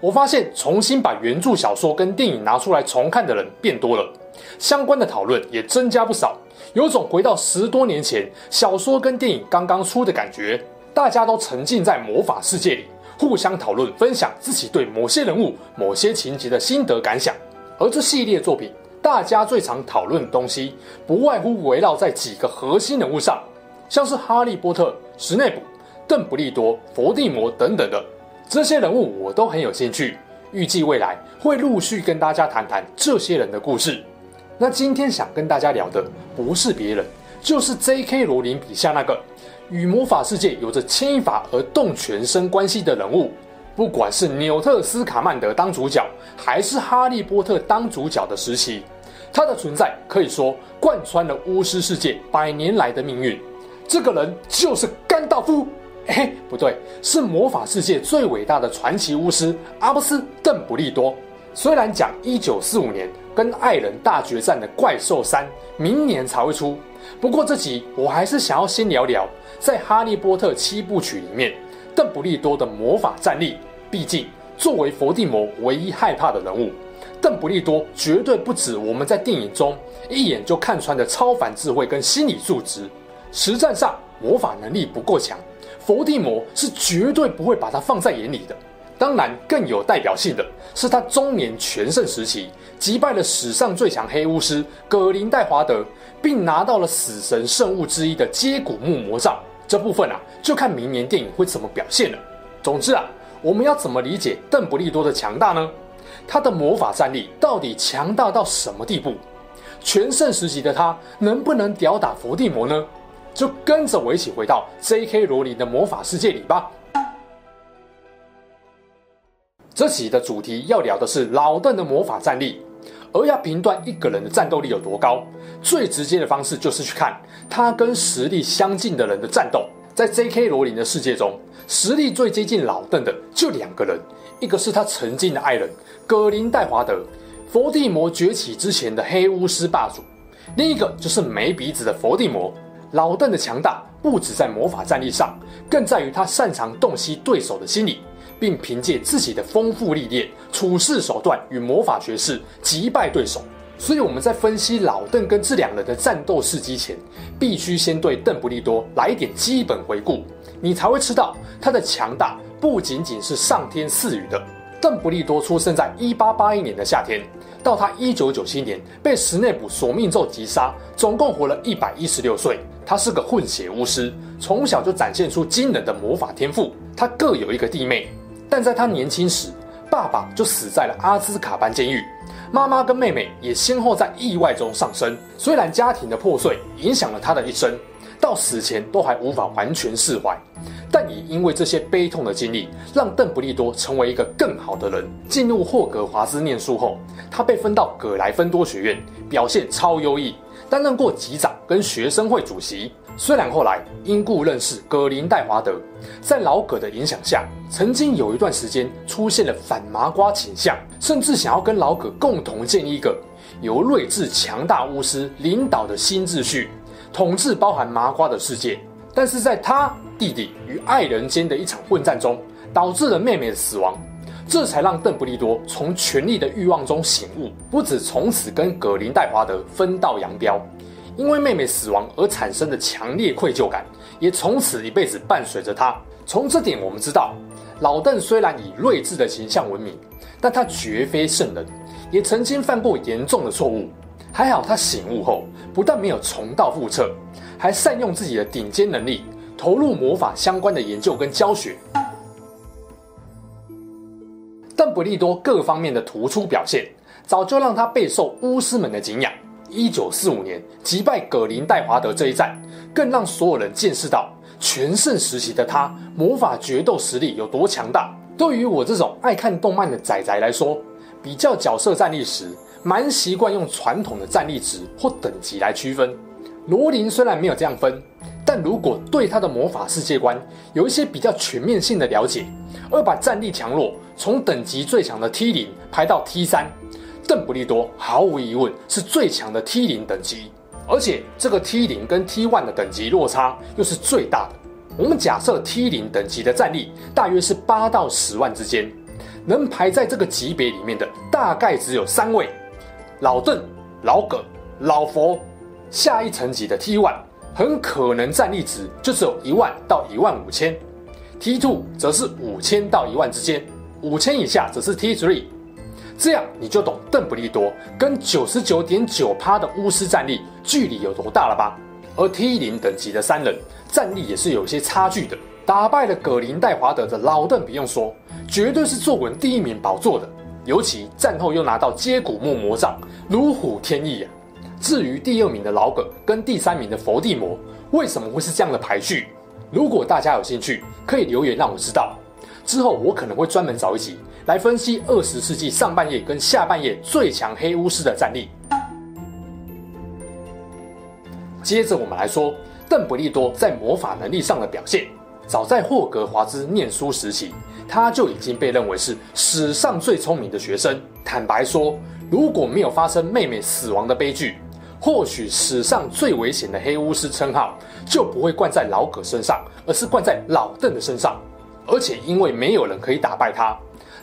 我发现重新把原著小说跟电影拿出来重看的人变多了，相关的讨论也增加不少，有种回到十多年前小说跟电影刚刚出的感觉。大家都沉浸在魔法世界里，互相讨论、分享自己对某些人物、某些情节的心得感想。而这系列作品，大家最常讨论的东西，不外乎围绕在几个核心人物上，像是哈利波特、史内普、邓布利多、伏地魔等等的。这些人物我都很有兴趣，预计未来会陆续跟大家谈谈这些人的故事。那今天想跟大家聊的不是别人，就是 J.K. 罗琳笔下那个与魔法世界有着牵一发而动全身关系的人物。不管是纽特斯卡曼德当主角，还是哈利波特当主角的时期，他的存在可以说贯穿了巫师世界百年来的命运。这个人就是甘道夫。哎，不对，是魔法世界最伟大的传奇巫师阿不斯·邓布利多。虽然讲一九四五年跟爱人大决战的怪兽三明年才会出，不过这集我还是想要先聊聊在《哈利波特》七部曲里面邓布利多的魔法战力。毕竟作为伏地魔唯一害怕的人物，邓布利多绝对不止我们在电影中一眼就看穿的超凡智慧跟心理素质，实战上魔法能力不够强。伏地魔是绝对不会把他放在眼里的。当然，更有代表性的是他中年全盛时期击败了史上最强黑巫师葛林戴华德，并拿到了死神圣物之一的接骨木魔杖。这部分啊，就看明年电影会怎么表现了。总之啊，我们要怎么理解邓布利多的强大呢？他的魔法战力到底强大到什么地步？全盛时期的他能不能吊打伏地魔呢？就跟着我一起回到 J.K. 罗琳的魔法世界里吧。这期的主题要聊的是老邓的魔法战力，而要评断一个人的战斗力有多高，最直接的方式就是去看他跟实力相近的人的战斗。在 J.K. 罗琳的世界中，实力最接近老邓的就两个人，一个是他曾经的爱人葛林戴华德，伏地魔崛起之前的黑巫师霸主；另一个就是没鼻子的伏地魔。老邓的强大不止在魔法战力上，更在于他擅长洞悉对手的心理，并凭借自己的丰富历练、处事手段与魔法学识击败对手。所以我们在分析老邓跟这两人的战斗事迹前，必须先对邓布利多来一点基本回顾，你才会知道他的强大不仅仅是上天赐予的。邓布利多出生在一八八一年的夏天。到他一九九七年被史内普索命咒击杀，总共活了一百一十六岁。他是个混血巫师，从小就展现出惊人的魔法天赋。他各有一个弟妹，但在他年轻时，爸爸就死在了阿兹卡班监狱，妈妈跟妹妹也先后在意外中丧生。虽然家庭的破碎影响了他的一生，到死前都还无法完全释怀。但也因为这些悲痛的经历，让邓布利多成为一个更好的人。进入霍格华兹念书后，他被分到葛莱芬多学院，表现超优异，担任过级长跟学生会主席。虽然后来因故认识葛林戴华德，在老葛的影响下，曾经有一段时间出现了反麻瓜倾向，甚至想要跟老葛共同建立一个由睿智强大巫师领导的新秩序，统治包含麻瓜的世界。但是在他弟弟与爱人间的一场混战中，导致了妹妹的死亡，这才让邓布利多从权力的欲望中醒悟，不止从此跟葛林戴华德分道扬镳，因为妹妹死亡而产生的强烈愧疚感，也从此一辈子伴随着他。从这点我们知道，老邓虽然以睿智的形象闻名，但他绝非圣人，也曾经犯过严重的错误。还好他醒悟后，不但没有重蹈覆辙。还善用自己的顶尖能力，投入魔法相关的研究跟教学。邓不利多各方面的突出表现，早就让他备受巫师们的敬仰。一九四五年击败葛林戴华德这一战，更让所有人见识到全盛时期的他魔法决斗实力有多强大。对于我这种爱看动漫的仔仔来说，比较角色战力时，蛮习惯用传统的战力值或等级来区分。罗琳虽然没有这样分，但如果对他的魔法世界观有一些比较全面性的了解，而把战力强弱从等级最强的 T 零排到 T 三，邓布利多毫无疑问是最强的 T 零等级，而且这个 T 零跟 T one 的等级落差又是最大的。我们假设 T 零等级的战力大约是八到十万之间，能排在这个级别里面的大概只有三位：老邓、老葛、老佛。下一层级的 T one 很可能战力值就只有一万到一万五千，T two 则是五千到一万之间，五千以下则是 T three。这样你就懂邓布利多跟九十九点九趴的巫师战力距离有多大了吧？而 T 零等级的三人战力也是有些差距的。打败了葛林戴华德的老邓不用说，绝对是坐稳第一名宝座的。尤其战后又拿到接骨木魔杖，如虎添翼啊！至于第二名的老葛跟第三名的佛地魔，为什么会是这样的排序？如果大家有兴趣，可以留言让我知道。之后我可能会专门找一集来分析二十世纪上半叶跟下半叶最强黑巫师的战力。接着我们来说邓布利多在魔法能力上的表现。早在霍格华兹念书时期，他就已经被认为是史上最聪明的学生。坦白说，如果没有发生妹妹死亡的悲剧，或许史上最危险的黑巫师称号就不会冠在老葛身上，而是冠在老邓的身上。而且因为没有人可以打败他，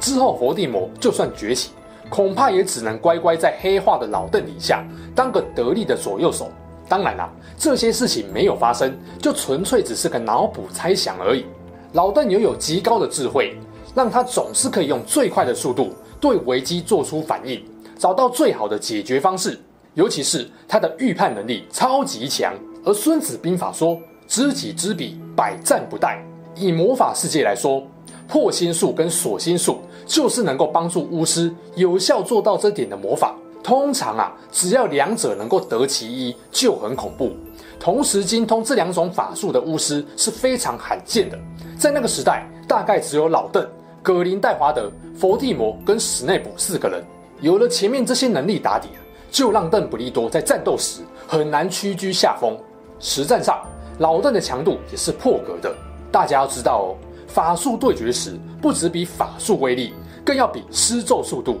之后伏地魔就算崛起，恐怕也只能乖乖在黑化的老邓底下当个得力的左右手。当然啦，这些事情没有发生，就纯粹只是个脑补猜想而已。老邓拥有极高的智慧，让他总是可以用最快的速度对危机做出反应，找到最好的解决方式。尤其是他的预判能力超级强，而《孙子兵法》说：“知己知彼，百战不殆。”以魔法世界来说，破心术跟锁心术就是能够帮助巫师有效做到这点的魔法。通常啊，只要两者能够得其一，就很恐怖。同时精通这两种法术的巫师是非常罕见的，在那个时代，大概只有老邓、葛林戴华德、佛地魔跟史内普四个人。有了前面这些能力打底。就让邓布利多在战斗时很难屈居下风。实战上，老邓的强度也是破格的。大家要知道哦，法术对决时不只比法术威力，更要比施咒速度。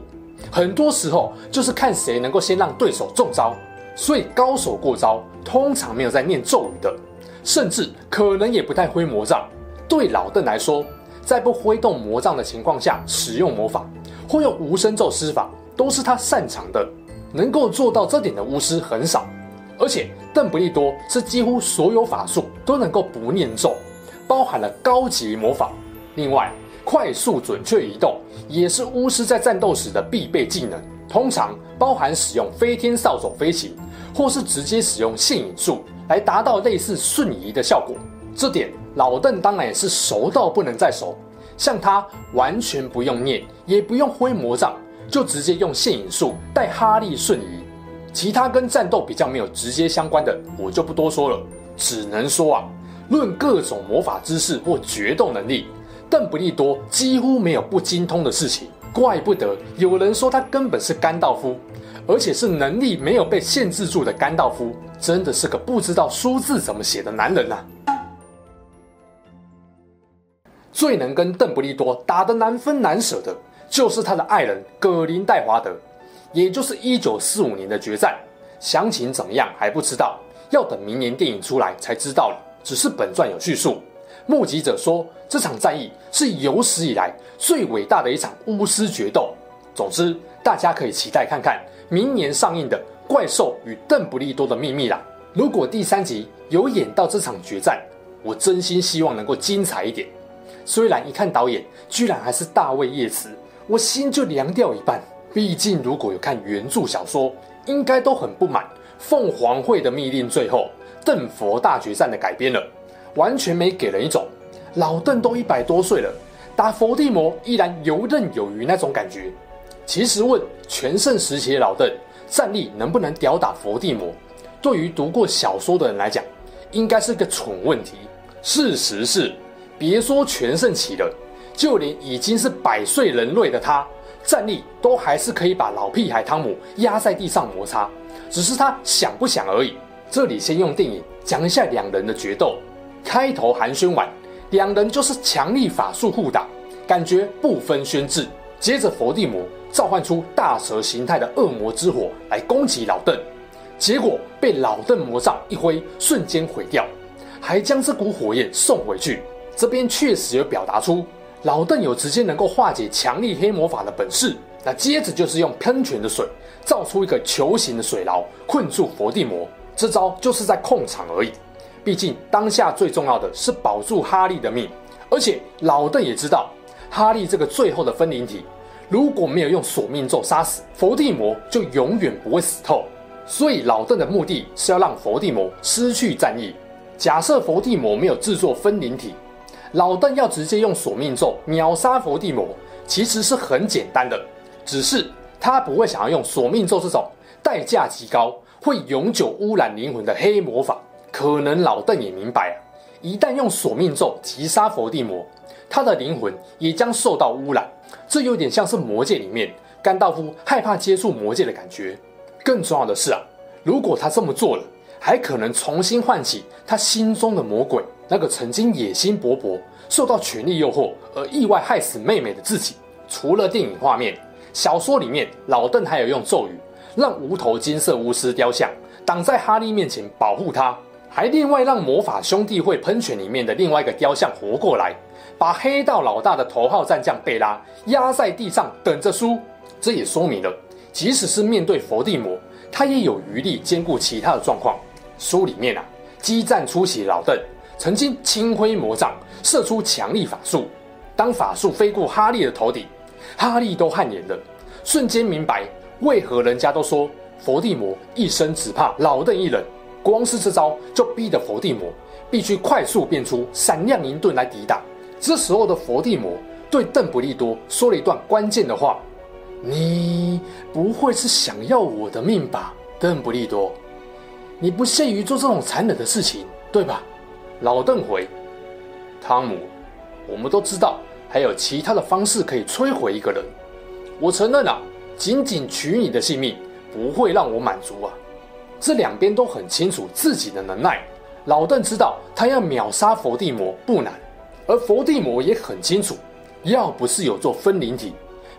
很多时候就是看谁能够先让对手中招。所以高手过招通常没有在念咒语的，甚至可能也不太挥魔杖。对老邓来说，在不挥动魔杖的情况下使用魔法，或用无声咒施法，都是他擅长的。能够做到这点的巫师很少，而且邓不利多是几乎所有法术都能够不念咒，包含了高级魔法。另外，快速准确移动也是巫师在战斗时的必备技能，通常包含使用飞天扫帚飞行，或是直接使用现影术来达到类似瞬移的效果。这点老邓当然也是熟到不能再熟，像他完全不用念，也不用挥魔杖。就直接用现影术带哈利瞬移，其他跟战斗比较没有直接相关的，我就不多说了。只能说啊，论各种魔法知识或决斗能力，邓布利多几乎没有不精通的事情。怪不得有人说他根本是甘道夫，而且是能力没有被限制住的甘道夫，真的是个不知道书字怎么写的男人啊！最能跟邓布利多打得难分难舍的。就是他的爱人葛林戴华德，也就是一九四五年的决战，详情怎么样还不知道，要等明年电影出来才知道了。只是本传有叙述，目击者说这场战役是有史以来最伟大的一场巫师决斗。总之，大家可以期待看看明年上映的《怪兽与邓布利多的秘密》啦。如果第三集有演到这场决战，我真心希望能够精彩一点。虽然一看导演居然还是大卫叶茨。我心就凉掉一半。毕竟，如果有看原著小说，应该都很不满凤凰会的密令最后邓佛大决战的改编了，完全没给人一种老邓都一百多岁了，打佛地魔依然游刃有余那种感觉。其实问全盛时期的老邓战力能不能吊打佛地魔，对于读过小说的人来讲，应该是个蠢问题。事实是，别说全盛期了。就连已经是百岁人类的他，战力都还是可以把老屁孩汤姆压在地上摩擦，只是他想不想而已。这里先用电影讲一下两人的决斗。开头寒暄完，两人就是强力法术互打，感觉不分轩輊。接着佛地魔召唤出大蛇形态的恶魔之火来攻击老邓，结果被老邓魔杖一挥，瞬间毁掉，还将这股火焰送回去。这边确实有表达出老邓有直接能够化解强力黑魔法的本事。那接着就是用喷泉的水造出一个球形的水牢，困住伏地魔。这招就是在控场而已，毕竟当下最重要的是保住哈利的命，而且老邓也知道哈利这个最后的分灵体，如果没有用索命咒杀死伏地魔，就永远不会死透。所以老邓的目的是要让伏地魔失去战意。假设伏地魔没有制作分灵体，老邓要直接用索命咒秒杀佛地魔，其实是很简单的，只是他不会想要用索命咒这种代价极高。会永久污染灵魂的黑魔法，可能老邓也明白啊。一旦用索命咒击杀佛地魔，他的灵魂也将受到污染。这有点像是魔戒里面甘道夫害怕接触魔戒的感觉。更重要的是啊，如果他这么做了，还可能重新唤起他心中的魔鬼，那个曾经野心勃勃、受到权力诱惑而意外害死妹妹的自己。除了电影画面，小说里面老邓还有用咒语。让无头金色巫师雕像挡在哈利面前保护他，还另外让魔法兄弟会喷泉里面的另外一个雕像活过来，把黑道老大的头号战将贝拉压在地上等着输。这也说明了，即使是面对佛地魔，他也有余力兼顾其他的状况。书里面啊，激战初期老邓曾经轻挥魔杖射出强力法术，当法术飞过哈利的头顶，哈利都汗颜了，瞬间明白。为何人家都说佛地魔一生只怕老邓一人？光是这招就逼得佛地魔必须快速变出闪亮银盾来抵挡。这时候的佛地魔对邓布利多说了一段关键的话：“你不会是想要我的命吧，邓布利多？你不屑于做这种残忍的事情，对吧？”老邓回：“汤姆，我们都知道还有其他的方式可以摧毁一个人。我承认啊。”仅仅取你的性命不会让我满足啊！这两边都很清楚自己的能耐。老邓知道他要秒杀佛地魔不难，而佛地魔也很清楚，要不是有座分灵体，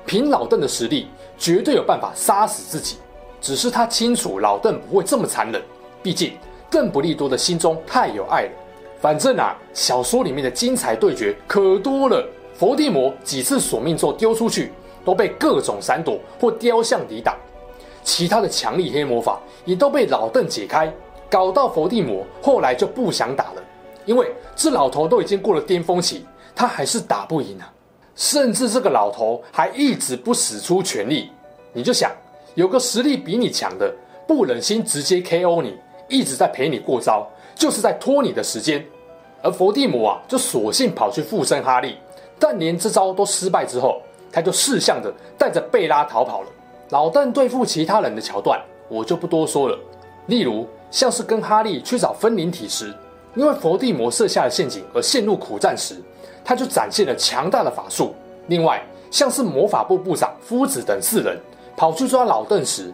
凭老邓的实力绝对有办法杀死自己。只是他清楚老邓不会这么残忍，毕竟邓布利多的心中太有爱了。反正啊，小说里面的精彩对决可多了，伏地魔几次索命咒丢出去。都被各种闪躲或雕像抵挡，其他的强力黑魔法也都被老邓解开，搞到伏地魔后来就不想打了，因为这老头都已经过了巅峰期，他还是打不赢啊！甚至这个老头还一直不使出全力，你就想有个实力比你强的，不忍心直接 KO 你，一直在陪你过招，就是在拖你的时间。而佛地魔啊，就索性跑去附身哈利，但连这招都失败之后。他就识相的带着贝拉逃跑了。老邓对付其他人的桥段，我就不多说了。例如，像是跟哈利去找分灵体时，因为佛地魔设下了陷阱而陷入苦战时，他就展现了强大的法术。另外，像是魔法部部长夫子等四人跑去抓老邓时，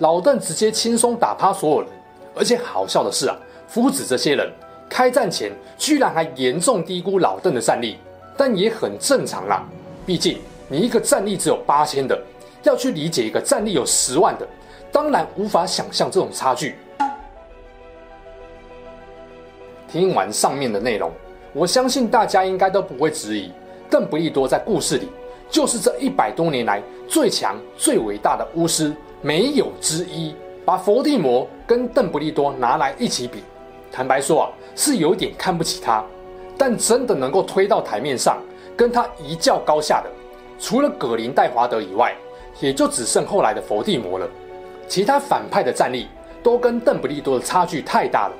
老邓直接轻松打趴所有人。而且好笑的是啊，夫子这些人开战前居然还严重低估老邓的战力，但也很正常啦，毕竟。你一个战力只有八千的，要去理解一个战力有十万的，当然无法想象这种差距。听完上面的内容，我相信大家应该都不会质疑，邓布利多在故事里就是这一百多年来最强、最伟大的巫师，没有之一。把伏地魔跟邓布利多拿来一起比，坦白说啊，是有点看不起他。但真的能够推到台面上，跟他一较高下的。除了葛林戴华德以外，也就只剩后来的伏地魔了。其他反派的战力都跟邓不利多的差距太大了，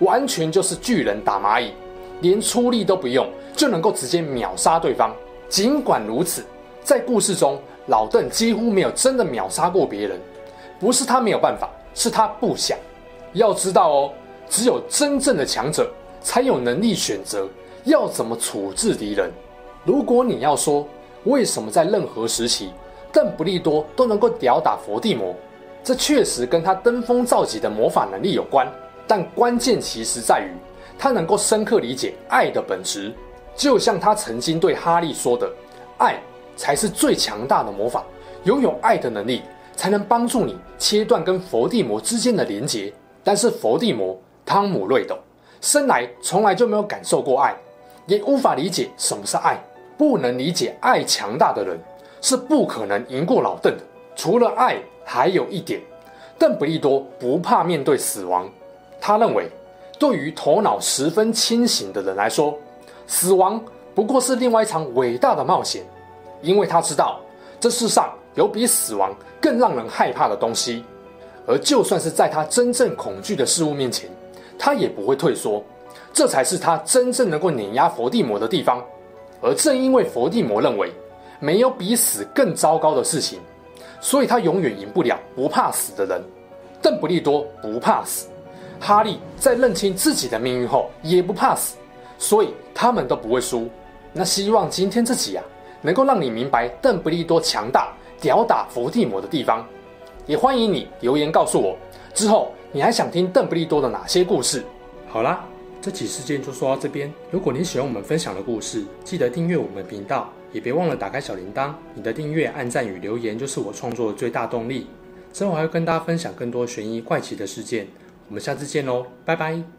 完全就是巨人打蚂蚁，连出力都不用就能够直接秒杀对方。尽管如此，在故事中，老邓几乎没有真的秒杀过别人，不是他没有办法，是他不想。要知道哦，只有真正的强者才有能力选择要怎么处置敌人。如果你要说为什么在任何时期邓布利多都能够吊打佛地魔，这确实跟他登峰造极的魔法能力有关。但关键其实在于他能够深刻理解爱的本质，就像他曾经对哈利说的：“爱才是最强大的魔法，拥有爱的能力才能帮助你切断跟佛地魔之间的连结。”但是佛地魔汤姆·瑞斗生来从来就没有感受过爱，也无法理解什么是爱。不能理解爱强大的人是不可能赢过老邓的。除了爱，还有一点，邓不利多不怕面对死亡。他认为，对于头脑十分清醒的人来说，死亡不过是另外一场伟大的冒险，因为他知道这世上有比死亡更让人害怕的东西。而就算是在他真正恐惧的事物面前，他也不会退缩。这才是他真正能够碾压佛地魔的地方。而正因为佛地魔认为没有比死更糟糕的事情，所以他永远赢不了不怕死的人。邓布利多不怕死，哈利在认清自己的命运后也不怕死，所以他们都不会输。那希望今天这集啊，能够让你明白邓布利多强大、吊打佛地魔的地方。也欢迎你留言告诉我，之后你还想听邓布利多的哪些故事？好啦。这期事件就说到这边。如果你喜欢我们分享的故事，记得订阅我们频道，也别忘了打开小铃铛。你的订阅、按赞与留言就是我创作的最大动力。之后还会跟大家分享更多悬疑怪奇的事件。我们下次见喽，拜拜。